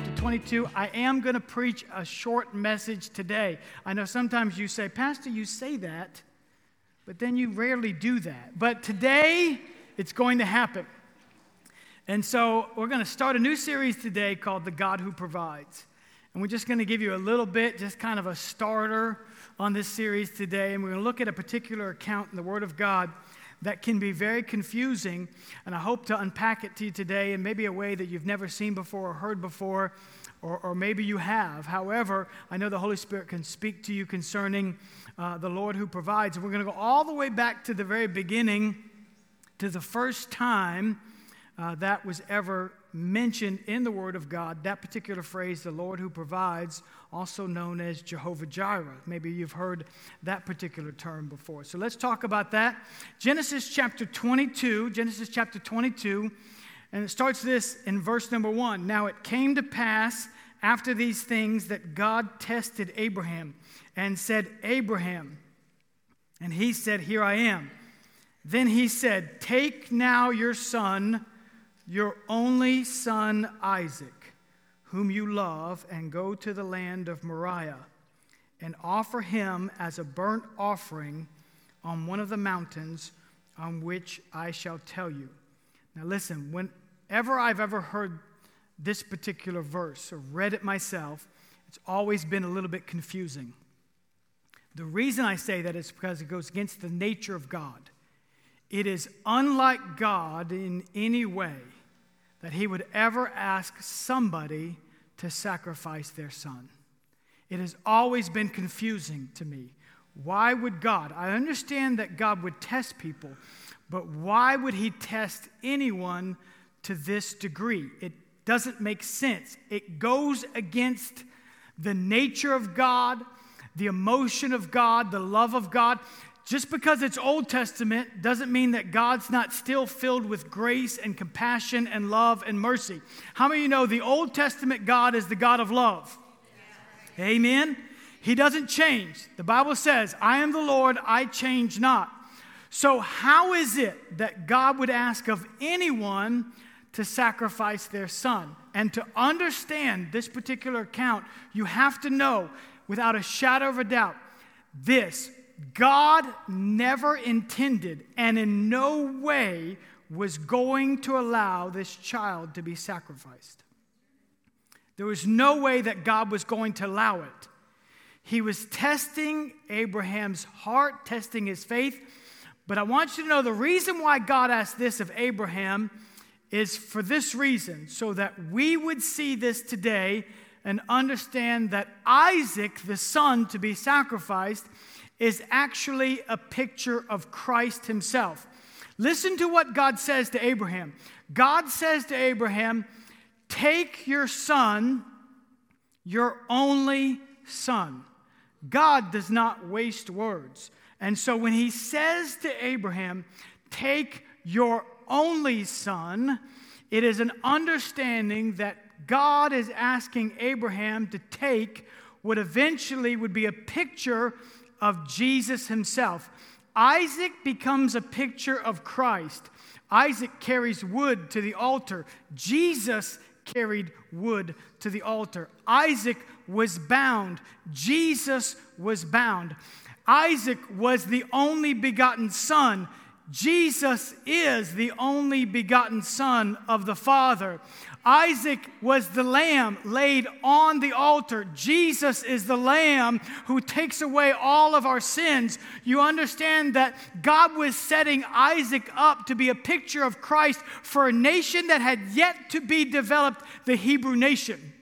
22. I am going to preach a short message today. I know sometimes you say, Pastor, you say that, but then you rarely do that. But today, it's going to happen. And so we're going to start a new series today called The God Who Provides. And we're just going to give you a little bit, just kind of a starter on this series today. And we're going to look at a particular account in the Word of God that can be very confusing. And I hope to unpack it to you today in maybe a way that you've never seen before or heard before, or, or maybe you have. However, I know the Holy Spirit can speak to you concerning uh, the Lord who provides. And we're going to go all the way back to the very beginning, to the first time uh, that was ever mentioned in the Word of God, that particular phrase, the Lord who provides, also known as Jehovah Jireh. Maybe you've heard that particular term before. So let's talk about that. Genesis chapter 22, Genesis chapter 22, and it starts this in verse number one. Now it came to pass after these things that God tested Abraham and said, Abraham, and he said, Here I am. Then he said, Take now your son your only son Isaac, whom you love, and go to the land of Moriah and offer him as a burnt offering on one of the mountains on which I shall tell you. Now, listen, whenever I've ever heard this particular verse or read it myself, it's always been a little bit confusing. The reason I say that is because it goes against the nature of God. It is unlike God in any way that he would ever ask somebody to sacrifice their son. It has always been confusing to me. Why would God? I understand that God would test people, but why would he test anyone to this degree? It doesn't make sense. It goes against the nature of God, the emotion of God, the love of God. Just because it's Old Testament doesn't mean that God's not still filled with grace and compassion and love and mercy. How many of you know the Old Testament God is the God of love? Amen. He doesn't change. The Bible says, I am the Lord, I change not. So, how is it that God would ask of anyone to sacrifice their son? And to understand this particular account, you have to know without a shadow of a doubt this God never intended and in no way was going to allow this child to be sacrificed. There was no way that God was going to allow it. He was testing Abraham's heart, testing his faith. But I want you to know the reason why God asked this of Abraham is for this reason, so that we would see this today and understand that Isaac, the son to be sacrificed, is actually a picture of Christ himself. Listen to what God says to Abraham. God says to Abraham, Take your son, your only son. God does not waste words. And so when he says to Abraham, Take your only son, it is an understanding that God is asking Abraham to take what eventually would be a picture of Jesus himself. Isaac becomes a picture of Christ. Isaac carries wood to the altar. Jesus carried wood to the altar. Isaac was bound. Jesus was bound. Isaac was the only begotten son. Jesus is the only begotten son of the Father. Isaac was the lamb laid on the altar. Jesus is the lamb who takes away all of our sins. You understand that God was setting Isaac up to be a picture of Christ for a nation that had yet to be developed, the Hebrew nation.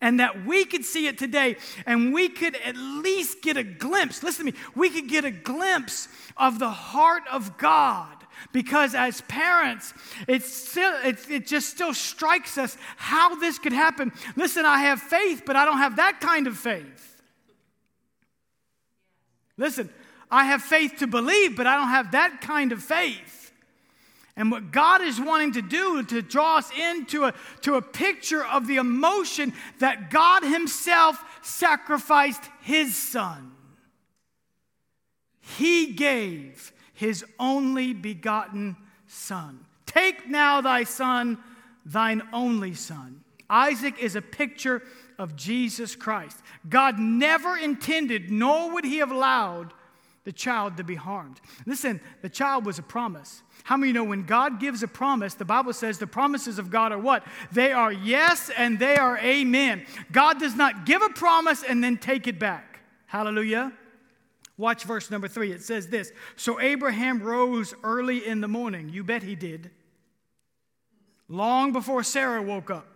And that we could see it today and we could at least get a glimpse. Listen to me, we could get a glimpse of the heart of God because as parents, it's still, it, it just still strikes us how this could happen. Listen, I have faith, but I don't have that kind of faith. Listen, I have faith to believe, but I don't have that kind of faith. And what God is wanting to do to draw us into a, to a picture of the emotion that God Himself sacrificed His Son. He gave his only begotten Son. Take now thy Son, thine only Son. Isaac is a picture of Jesus Christ. God never intended, nor would He have allowed the child to be harmed. Listen, the child was a promise. How many know when God gives a promise, the Bible says the promises of God are what? They are yes and they are amen. God does not give a promise and then take it back. Hallelujah. Watch verse number three. It says this So Abraham rose early in the morning. You bet he did. Long before Sarah woke up.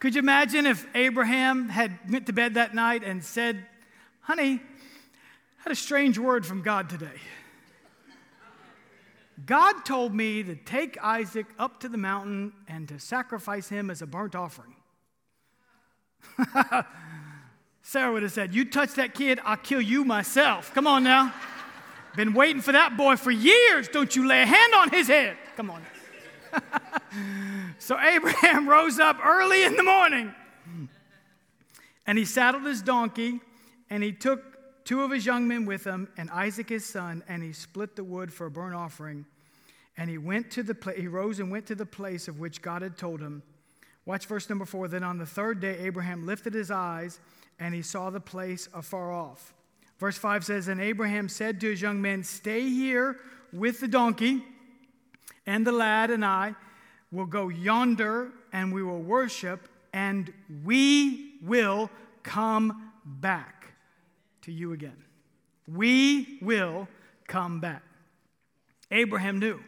Could you imagine if Abraham had went to bed that night and said, Honey, I had a strange word from God today. God told me to take Isaac up to the mountain and to sacrifice him as a burnt offering. Sarah would have said, You touch that kid, I'll kill you myself. Come on now. Been waiting for that boy for years. Don't you lay a hand on his head. Come on. so Abraham rose up early in the morning and he saddled his donkey and he took two of his young men with him and Isaac his son, and he split the wood for a burnt offering. And he went to the he rose and went to the place of which God had told him. Watch verse number four. Then on the third day, Abraham lifted his eyes and he saw the place afar off. Verse 5 says, And Abraham said to his young men, Stay here with the donkey, and the lad and I will go yonder and we will worship, and we will come back to you again. We will come back. Abraham knew.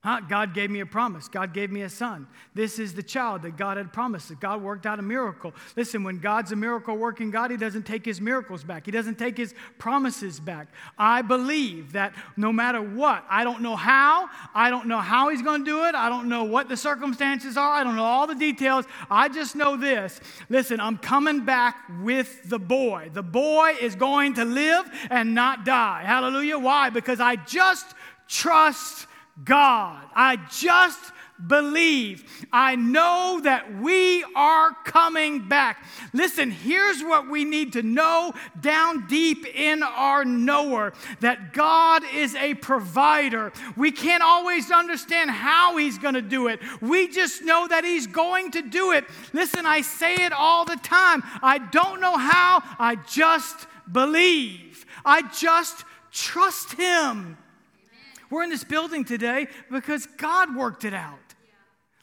Huh? God gave me a promise. God gave me a son. This is the child that God had promised. That God worked out a miracle. Listen, when God's a miracle working God, He doesn't take His miracles back. He doesn't take His promises back. I believe that no matter what, I don't know how, I don't know how He's going to do it, I don't know what the circumstances are, I don't know all the details. I just know this. Listen, I'm coming back with the boy. The boy is going to live and not die. Hallelujah. Why? Because I just trust God. I just believe. I know that we are coming back. Listen, here's what we need to know down deep in our knower that God is a provider. We can't always understand how He's going to do it. We just know that He's going to do it. Listen, I say it all the time. I don't know how, I just believe. I just trust Him. We're in this building today because God worked it out.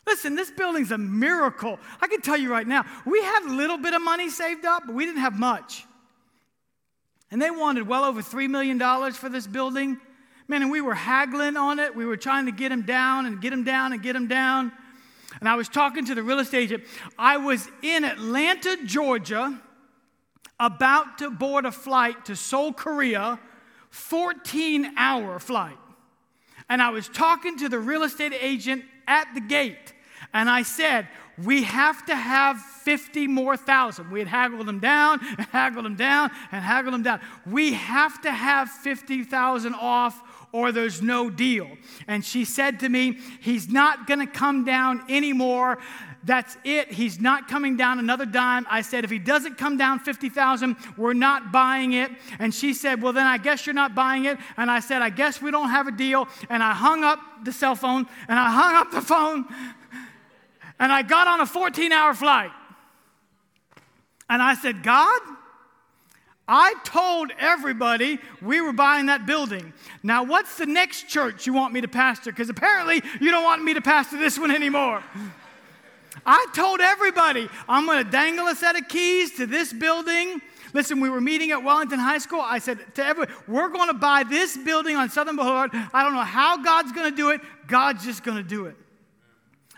Listen, this building's a miracle. I can tell you right now, we had a little bit of money saved up, but we didn't have much. And they wanted well over $3 million for this building. Man, and we were haggling on it. We were trying to get him down and get him down and get him down. And I was talking to the real estate agent. I was in Atlanta, Georgia, about to board a flight to Seoul, Korea, 14 hour flight and I was talking to the real estate agent at the gate, and I said, we have to have 50 more thousand. We had haggled them down and haggled them down and haggled them down. We have to have 50,000 off or there's no deal. And she said to me, He's not going to come down anymore. That's it. He's not coming down another dime. I said, if he doesn't come down 50,000, we're not buying it. And she said, well, then I guess you're not buying it. And I said, I guess we don't have a deal. And I hung up the cell phone and I hung up the phone and I got on a 14 hour flight. And I said, God, I told everybody we were buying that building. Now, what's the next church you want me to pastor? Because apparently you don't want me to pastor this one anymore. I told everybody I'm going to dangle a set of keys to this building. Listen, we were meeting at Wellington High School. I said to everyone, we're going to buy this building on Southern Boulevard. I don't know how God's going to do it. God's just going to do it.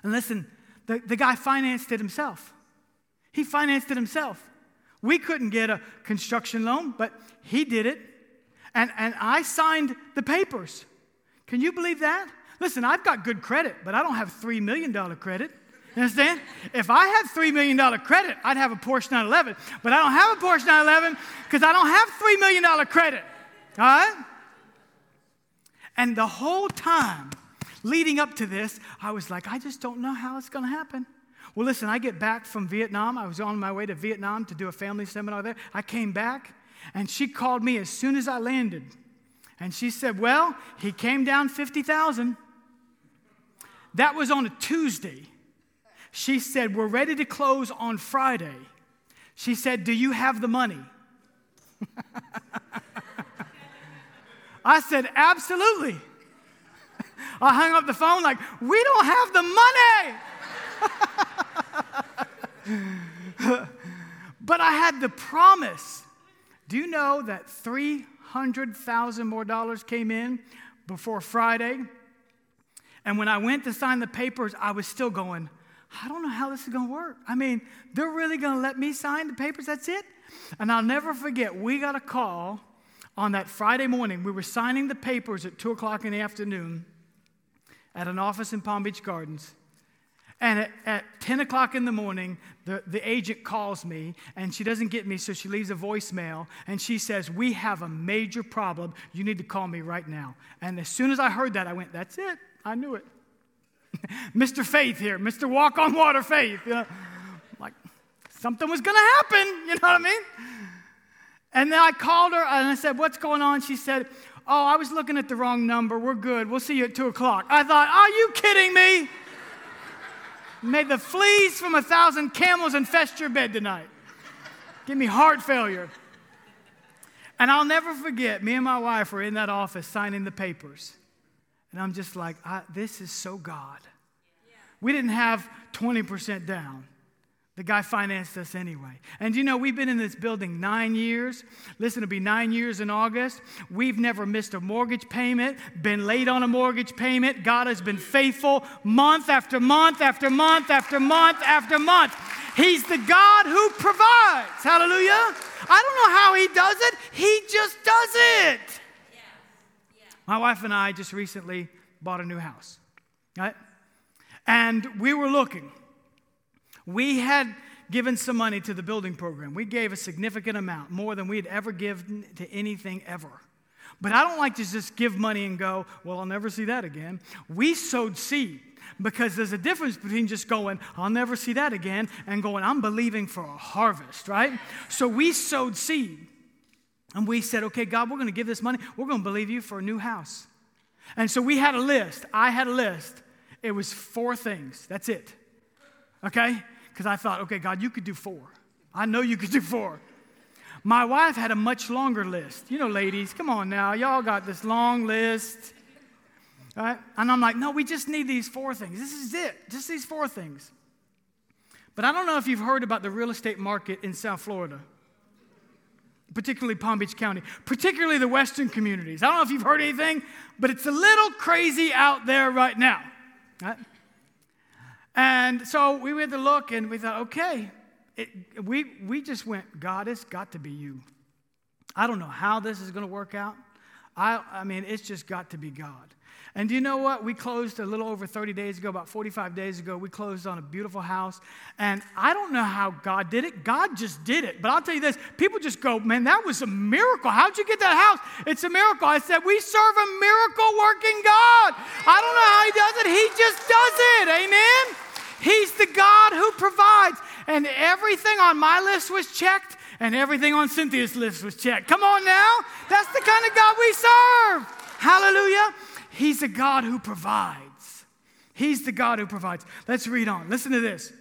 And listen, the, the guy financed it himself. He financed it himself. We couldn't get a construction loan, but he did it. And, and I signed the papers. Can you believe that? Listen, I've got good credit, but I don't have $3 million credit. You understand? If I had $3 million credit, I'd have a Porsche 911. But I don't have a Porsche 911 because I don't have $3 million credit. All right? And the whole time leading up to this, I was like, I just don't know how it's going to happen. Well, listen, I get back from Vietnam. I was on my way to Vietnam to do a family seminar there. I came back, and she called me as soon as I landed. And she said, Well, he came down 50,000. that was on a Tuesday. She said, We're ready to close on Friday. She said, Do you have the money? I said, Absolutely. I hung up the phone like, We don't have the money. but I had the promise. Do you know that 300,000 more dollars came in before Friday? And when I went to sign the papers, I was still going, I don't know how this is going to work. I mean, they're really going to let me sign the papers? That's it? And I'll never forget, we got a call on that Friday morning. We were signing the papers at 2 o'clock in the afternoon at an office in Palm Beach Gardens. And at, at, 10 o'clock in the morning, the, the agent calls me and she doesn't get me, so she leaves a voicemail and she says, We have a major problem. You need to call me right now. And as soon as I heard that, I went, That's it. I knew it. Mr. Faith here, Mr. Walk on Water Faith. You know, like, something was going to happen. You know what I mean? And then I called her and I said, What's going on? She said, Oh, I was looking at the wrong number. We're good. We'll see you at 2 o'clock. I thought, Are you kidding me? May the fleas from a thousand camels infest your bed tonight. Give me heart failure. And I'll never forget, me and my wife were in that office signing the papers. And I'm just like, this is so God. We didn't have 20% down. The guy financed us anyway. And you know, we've been in this building nine years. Listen, it'll be nine years in August. We've never missed a mortgage payment, been late on a mortgage payment. God has been faithful month after month after month after month after month. He's the God who provides. Hallelujah. I don't know how He does it, He just does it. My wife and I just recently bought a new house, right? And we were looking. We had given some money to the building program. We gave a significant amount, more than we'd ever given to anything ever. But I don't like to just give money and go, well, I'll never see that again. We sowed seed because there's a difference between just going, I'll never see that again, and going, I'm believing for a harvest, right? So we sowed seed. And we said, okay, God, we're going to give this money. We're going to believe you for a new house. And so we had a list. I had a list. It was four things. That's it. Okay? because I thought, okay, God, you could do four. I know you could do four. My wife had a much longer list. You know, ladies, come on now. Y'all got this long list. Right? And I'm like, no, we just need these four things. This is it. Just these four things. But I don't know if you've heard about the real estate market in South Florida, particularly Palm Beach County, particularly the Western communities. I don't know if you've heard anything, but it's a little crazy out there right now. Right? And so we went to look and we thought, okay, it, we, we just went, God, it's got to be you. I don't know how this is going to work out. I, I mean, it's just got to be God. And do you know what? We closed a little over 30 days ago, about 45 days ago. We closed on a beautiful house. And I don't know how God did it. God just did it. But I'll tell you this people just go, man, that was a miracle. How'd you get that house? It's a miracle. I said, we serve a miracle working God. I don't know how He does it. He just does it. Amen? He's the God who provides. And everything on my list was checked, and everything on Cynthia's list was checked. Come on now. That's the kind of God we serve. Hallelujah. He's the God who provides. He's the God who provides. Let's read on. Listen to this.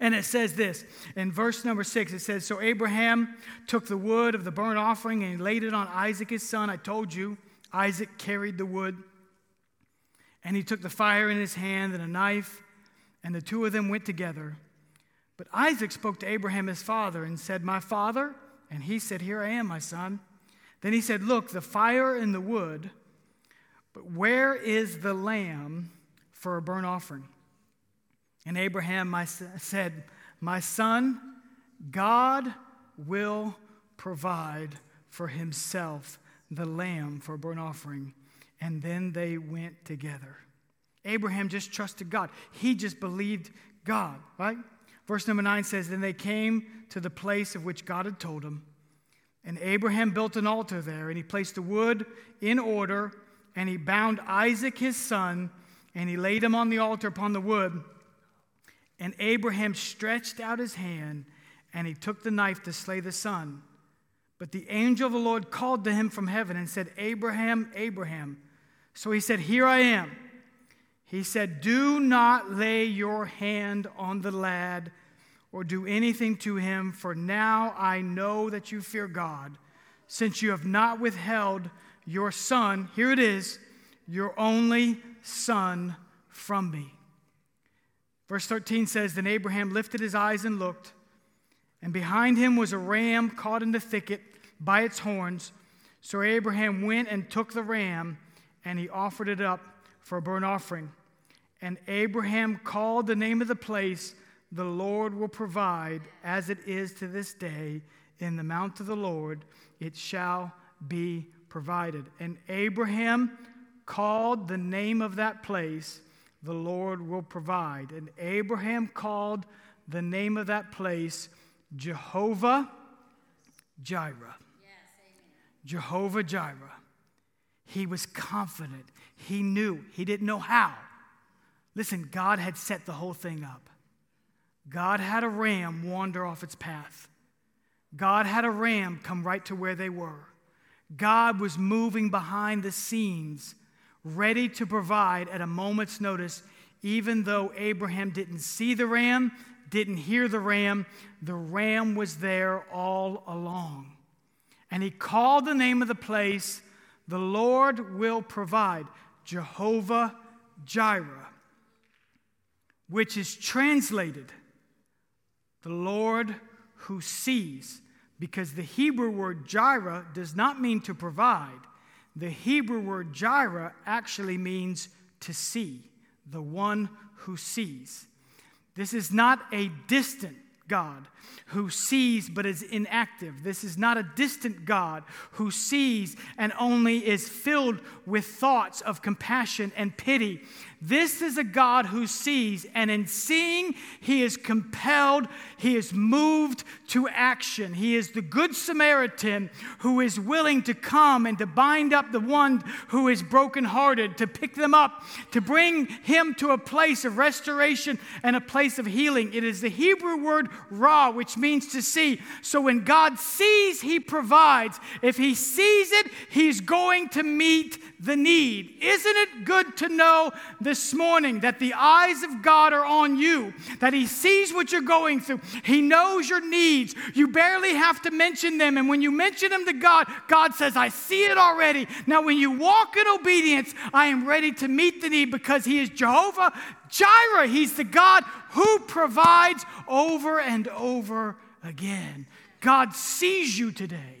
And it says this in verse number six it says, So Abraham took the wood of the burnt offering and he laid it on Isaac his son. I told you, Isaac carried the wood. And he took the fire in his hand and a knife and the two of them went together. But Isaac spoke to Abraham his father and said, My father? And he said, Here I am, my son. Then he said, Look, the fire and the wood, but where is the lamb for a burnt offering? And Abraham my, said, My son, God will provide for himself the lamb for a burnt offering. And then they went together. Abraham just trusted God. He just believed God, right? Verse number nine says, Then they came to the place of which God had told him. And Abraham built an altar there, and he placed the wood in order, and he bound Isaac his son, and he laid him on the altar upon the wood. And Abraham stretched out his hand, and he took the knife to slay the son. But the angel of the Lord called to him from heaven and said, Abraham, Abraham. So he said, Here I am. he said, Do not lay your hand on the lad or do anything to him, for now I know that you fear God, since you have not withheld your son, here it is, your only son from me. Verse 13 says, Then Abraham lifted his eyes and looked, and behind him was a ram caught in the thicket by its horns. So Abraham went and took the ram, and he offered it up for a burnt offering. And Abraham called the name of the place, The Lord will provide, as it is to this day, in the mount of the Lord, it shall be provided. And Abraham called the name of that place, The Lord will provide. And Abraham called the name of that place, Jehovah Jireh. Jehovah Jireh. He was confident. He knew. He didn't know how. Listen, God had set the whole thing up. God had a ram wander off its path. God had a ram come right to where they were. God was moving behind the scenes, ready to provide at a moment's notice, even though Abraham didn't see the ram, didn't hear the ram. The ram was there all along. And he called the name of the place, The Lord will provide, Jehovah Jireh which is translated the Lord who sees, because the Hebrew word Jireh does not mean to provide. The Hebrew word Jireh actually means to see, the one who sees. This is not a distant God who sees but is inactive. This is not a distant God who sees and only is filled with thoughts of compassion and pity. This is a God who sees, and in seeing, he is compelled, he is moved to action. He is the Good Samaritan who is willing to come and to bind up the one who is brokenhearted, to pick them up, to bring him to a place of restoration and a place of healing. It is the Hebrew word ra, which means to see. So when God sees, he provides. If he sees it, he's going to meet the need. Isn't it good to know this morning that the eyes of God are on you, that He sees what you're going through, He knows your needs. You barely have to mention them. And when you mention them to God, God says, I see it already. Now, when you walk in obedience, I am ready to meet the need because He is Jehovah Jireh. He's the God who provides over and over again. God sees you today.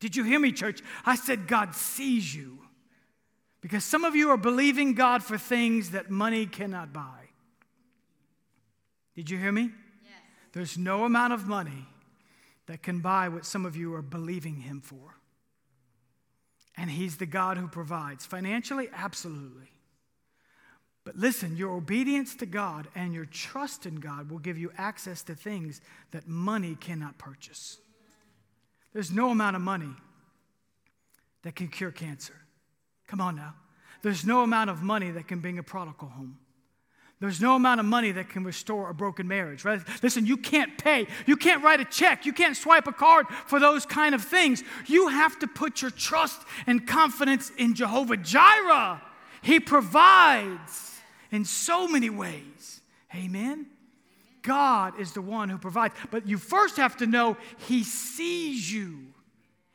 Did you hear me, church? I said, God sees you. Because some of you are believing God for things that money cannot buy. Did you hear me? Yes. There's no amount of money that can buy what some of you are believing Him for. And He's the God who provides. Financially, absolutely. But listen, your obedience to God and your trust in God will give you access to things that money cannot purchase. There's no amount of money that can cure cancer. Come on now. There's no amount of money that can bring a prodigal home. There's no amount of money that can restore a broken marriage, right? Listen, you can't pay. You can't write a check. You can't swipe a card for those kind of things. You have to put your trust and confidence in Jehovah Jireh. He provides in so many ways. Amen. God is the one who provides. But you first have to know He sees you,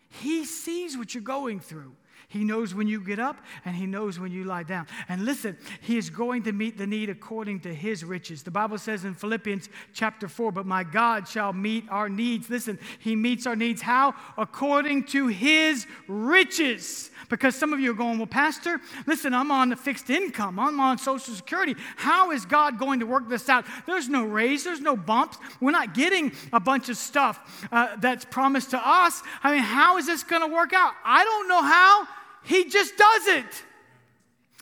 He sees what you're going through. He knows when you get up and He knows when you lie down. And listen, He is going to meet the need according to His riches. The Bible says in Philippians chapter 4, but my God shall meet our needs. Listen, He meets our needs how? According to His riches. Because some of you are going, well, Pastor, listen, I'm on a fixed income, I'm on Social Security. How is God going to work this out? There's no raise, there's no bumps. We're not getting a bunch of stuff uh, that's promised to us. I mean, how is this going to work out? I don't know how. He just does it.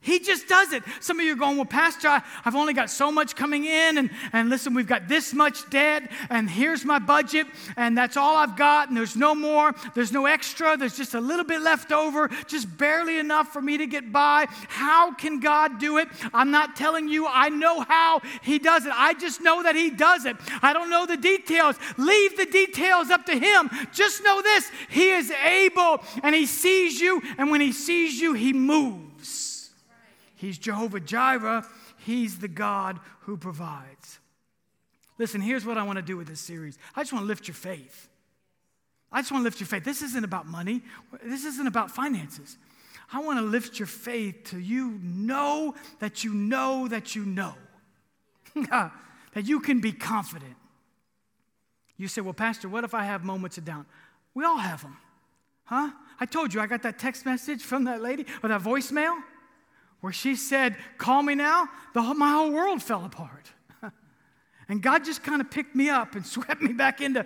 He just does it. Some of you are going, Well, Pastor, I, have only got so much coming in, and, and listen, we've got this much debt, and here's my budget, and that's all I've got, and there's no more, there's no extra, there's just a little bit left over, just barely enough for me to get by. How can God do it? I'm not telling you I know how He does it. I just know that He does it. I don't know the details. Leave the details up to Him. Just know this He is able, and He sees you, and when He sees you, He moves. He's Jehovah Jireh. He's the God who provides. Listen, here's what I want to do with this series I just want to lift your faith. I just want to lift your faith. This isn't about money, this isn't about finances. I want to lift your faith till you know that you know that you know that you can be confident. You say, Well, Pastor, what if I have moments of doubt? We all have them. Huh? I told you I got that text message from that lady or that voicemail where she said, Call me now. The whole, my whole world fell apart. and God just kind of picked me up and swept me back into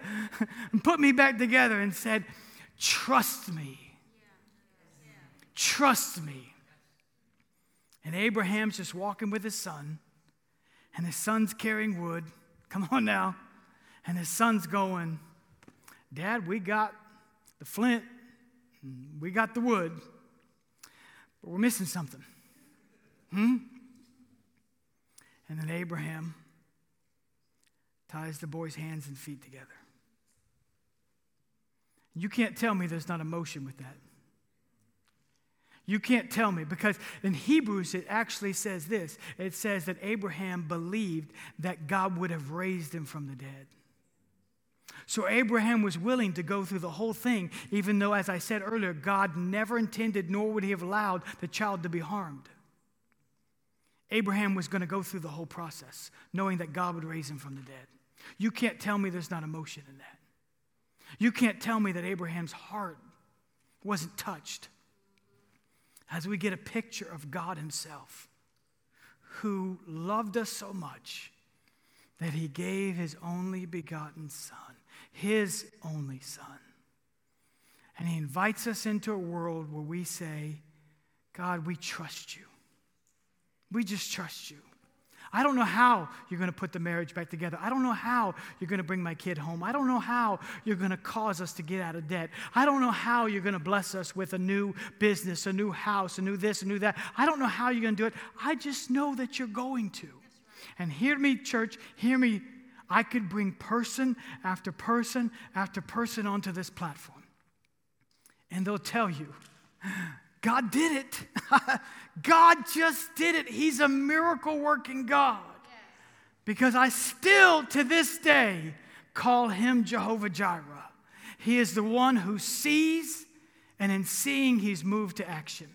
and put me back together and said, Trust me. Trust me. And Abraham's just walking with his son, and his son's carrying wood. Come on now. And his son's going, Dad, we got the flint, we got the wood, but we're missing something. Hmm? And then Abraham ties the boy's hands and feet together. You can't tell me there's not emotion with that. You can't tell me because in Hebrews it actually says this it says that Abraham believed that God would have raised him from the dead. So Abraham was willing to go through the whole thing, even though, as I said earlier, God never intended nor would he have allowed the child to be harmed. Abraham was going to go through the whole process, knowing that God would raise him from the dead. You can't tell me there's not emotion in that. You can't tell me that Abraham's heart wasn't touched as we get a picture of God Himself, who loved us so much that He gave His only begotten Son, His only Son. And He invites us into a world where we say, God, we trust you. We just trust you. I don't know how you're going to put the marriage back together. I don't know how you're going to bring my kid home. I don't know how you're going to cause us to get out of debt. I don't know how you're going to bless us with a new business, a new house, a new this, a new that. I don't know how you're going to do it. I just know that you're going to. And hear me, church, hear me. I could bring person after person after person onto this platform. And they'll tell you, God did it. God just did it. He's a miracle working God. Because I still, to this day, call him Jehovah Jireh. He is the one who sees, and in seeing, he's moved to action.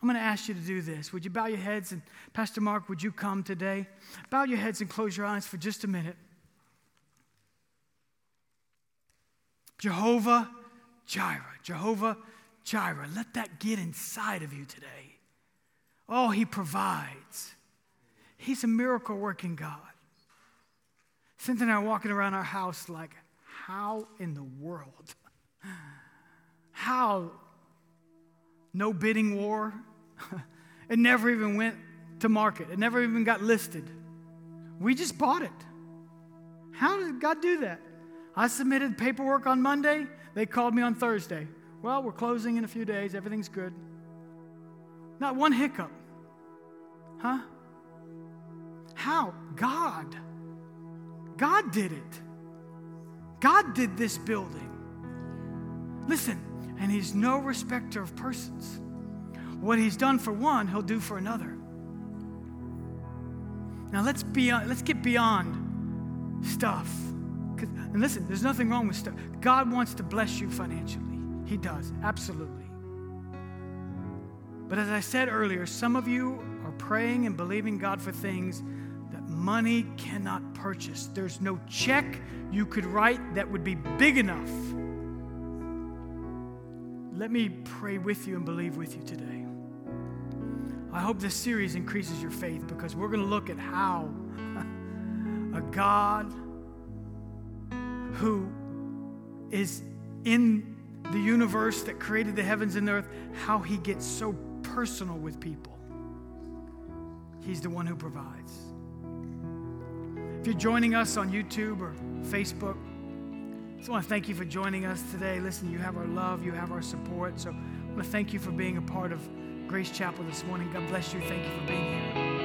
I'm going to ask you to do this. Would you bow your heads? And Pastor Mark, would you come today? Bow your heads and close your eyes for just a minute. Jehovah Jireh. Jehovah Jireh. Let that get inside of you today. Oh, He provides. He's a miracle working God. Cynthia and I are walking around our house like, how in the world? How? No bidding war. it never even went to market, it never even got listed. We just bought it. How did God do that? I submitted paperwork on Monday. They called me on Thursday. Well, we're closing in a few days. Everything's good. Not one hiccup. Huh? How? God. God did it. God did this building. Listen, and He's no respecter of persons. What He's done for one, He'll do for another. Now let's be let's get beyond stuff. And listen, there's nothing wrong with stuff. God wants to bless you financially. He does, absolutely. But as I said earlier, some of you are praying and believing God for things that money cannot purchase. There's no check you could write that would be big enough. Let me pray with you and believe with you today. I hope this series increases your faith because we're going to look at how a God who is in the universe that created the heavens and the earth, how he gets so personal with people. He's the one who provides. If you're joining us on YouTube or Facebook, I just want to thank you for joining us today. Listen, you have our love, you have our support. So I want to thank you for being a part of Grace Chapel this morning. God bless you. Thank you for being here.